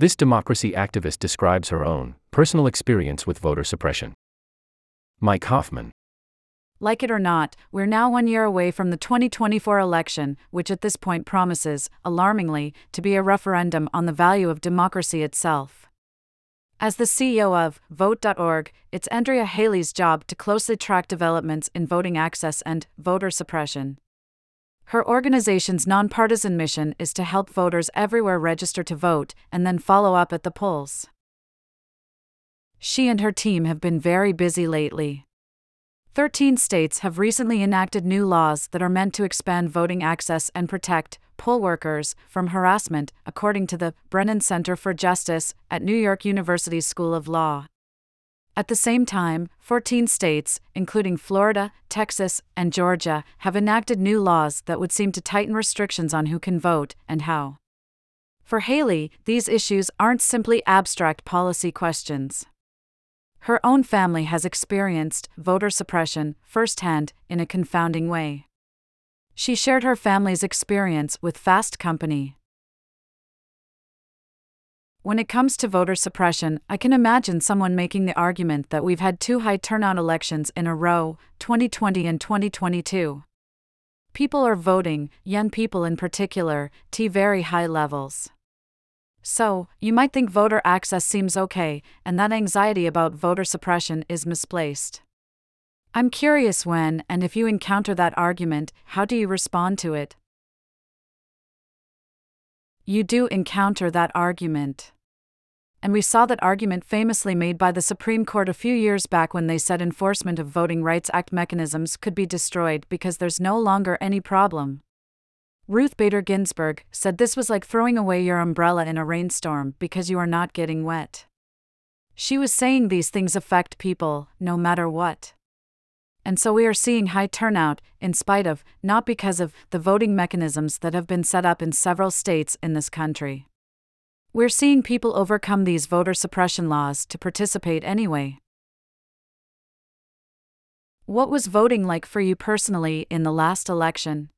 This democracy activist describes her own personal experience with voter suppression. Mike Hoffman. Like it or not, we're now one year away from the 2024 election, which at this point promises, alarmingly, to be a referendum on the value of democracy itself. As the CEO of Vote.org, it's Andrea Hailey's job to closely track developments in voting access and voter suppression. Her organization's nonpartisan mission is to help voters everywhere register to vote and then follow up at the polls. She and her team have been very busy lately. 13 states have recently enacted new laws that are meant to expand voting access and protect poll workers from harassment, according to the Brennan Center for Justice at New York University's School of Law. At the same time, 14 states, including Florida, Texas, and Georgia, have enacted new laws that would seem to tighten restrictions on who can vote and how. For Hailey, these issues aren't simply abstract policy questions. Her own family has experienced voter suppression firsthand in a confounding way. She shared her family's experience with Fast Company. When it comes to voter suppression, I can imagine someone making the argument that we've had two high turnout elections in a row, 2020 and 2022. People are voting, young people in particular, to very high levels. So, you might think voter access seems okay, and that anxiety about voter suppression is misplaced. I'm curious when and if you encounter that argument, how do you respond to it? You do encounter that argument. And we saw that argument famously made by the Supreme Court a few years back when they said enforcement of Voting Rights Act mechanisms could be destroyed because there's no longer any problem. Ruth Bader Ginsburg said this was like throwing away your umbrella in a rainstorm because you are not getting wet. She was saying these things affect people, no matter what and so we are seeing high turnout, in spite of, not because of, the voting mechanisms that have been set up in several states in this country. We're seeing people overcome these voter suppression laws to participate anyway. What was voting like for you personally in the last election?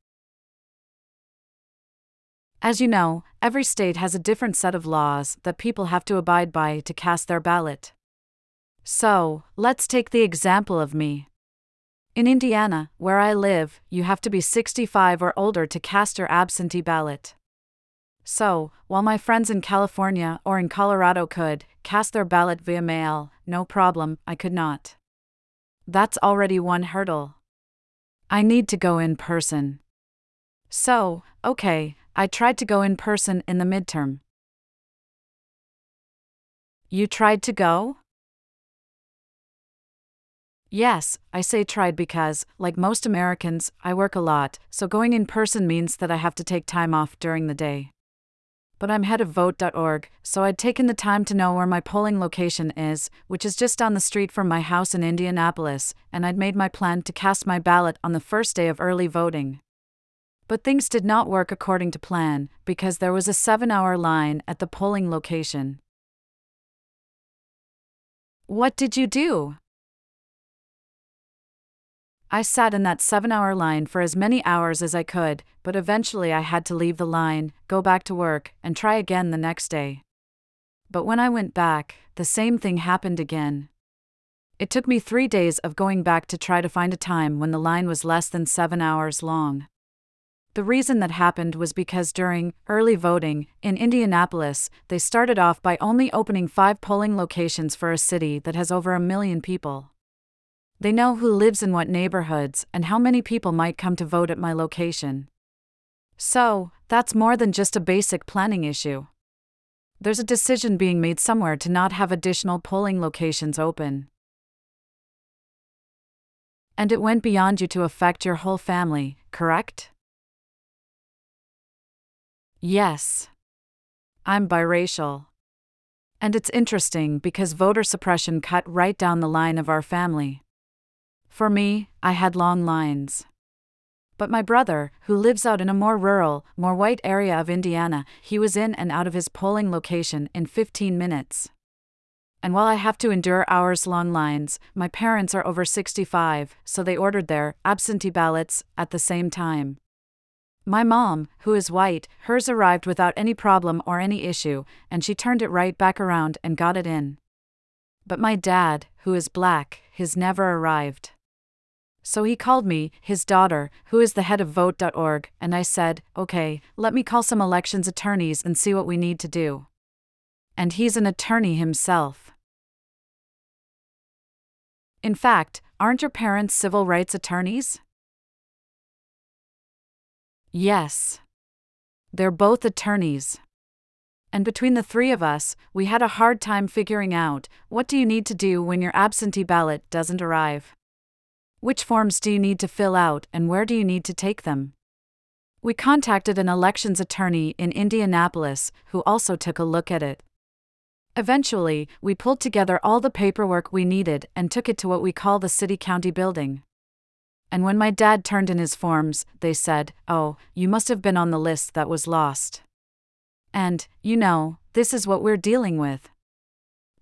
As you know, every state has a different set of laws that people have to abide by to cast their ballot. So, let's take the example of me. In Indiana, where I live, you have to be 65 or older to cast your absentee ballot. So, while my friends in California or in Colorado could cast their ballot via mail, no problem, I could not. That's already one hurdle. I need to go in person. So, okay, I tried to go in person in the midterm. You tried to go? Yes, I say tried because, like most Americans, I work a lot, so going in person means that I have to take time off during the day. But I'm head of Vote.org, so I'd taken the time to know where my polling location is, which is just down the street from my house in Indianapolis, and I'd made my plan to cast my ballot on the first day of early voting. But things did not work according to plan, because there was a seven hour line at the polling location. What did you do? I sat in that seven hour line for as many hours as I could, but eventually I had to leave the line, go back to work, and try again the next day. But when I went back, the same thing happened again. It took me three days of going back to try to find a time when the line was less than seven hours long. The reason that happened was because during early voting in Indianapolis, they started off by only opening five polling locations for a city that has over a million people. They know who lives in what neighborhoods and how many people might come to vote at my location. So, that's more than just a basic planning issue. There's a decision being made somewhere to not have additional polling locations open. And it went beyond you to affect your whole family, correct? Yes. I'm biracial. And it's interesting because voter suppression cut right down the line of our family. For me, I had long lines. But my brother, who lives out in a more rural, more white area of Indiana, he was in and out of his polling location in 15 minutes. And while I have to endure hours long lines, my parents are over 65, so they ordered their absentee ballots at the same time. My mom, who is white, hers arrived without any problem or any issue, and she turned it right back around and got it in. But my dad, who is black, his never arrived. So he called me, his daughter, who is the head of Vote.org, and I said, okay, let me call some elections attorneys and see what we need to do. And he's an attorney himself. In fact, aren't your parents civil rights attorneys? Yes. They're both attorneys. And between the three of us, we had a hard time figuring out what do you need to do when your absentee ballot doesn't arrive? Which forms do you need to fill out and where do you need to take them? We contacted an elections attorney in Indianapolis who also took a look at it. Eventually, we pulled together all the paperwork we needed and took it to what we call the city county building. And when my dad turned in his forms, they said, Oh, you must have been on the list that was lost. And, you know, this is what we're dealing with.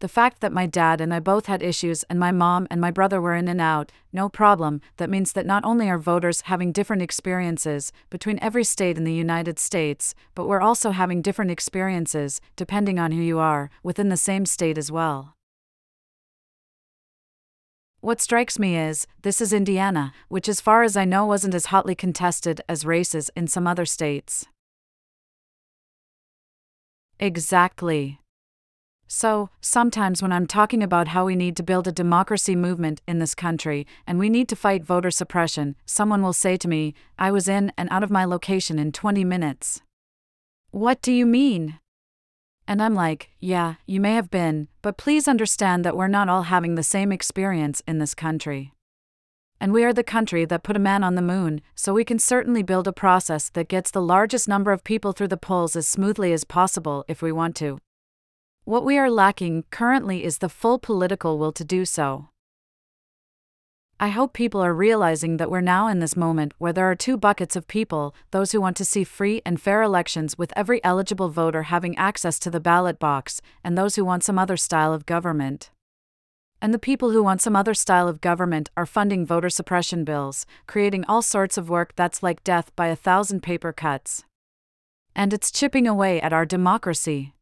The fact that my dad and I both had issues and my mom and my brother were in and out, no problem, that means that not only are voters having different experiences between every state in the United States, but we're also having different experiences, depending on who you are, within the same state as well. What strikes me is, this is Indiana, which, as far as I know, wasn't as hotly contested as races in some other states. Exactly. So, sometimes when I'm talking about how we need to build a democracy movement in this country and we need to fight voter suppression, someone will say to me, I was in and out of my location in 20 minutes. What do you mean? And I'm like, yeah, you may have been, but please understand that we're not all having the same experience in this country. And we are the country that put a man on the moon, so we can certainly build a process that gets the largest number of people through the polls as smoothly as possible if we want to. What we are lacking currently is the full political will to do so. I hope people are realizing that we're now in this moment where there are two buckets of people those who want to see free and fair elections with every eligible voter having access to the ballot box, and those who want some other style of government. And the people who want some other style of government are funding voter suppression bills, creating all sorts of work that's like death by a thousand paper cuts. And it's chipping away at our democracy.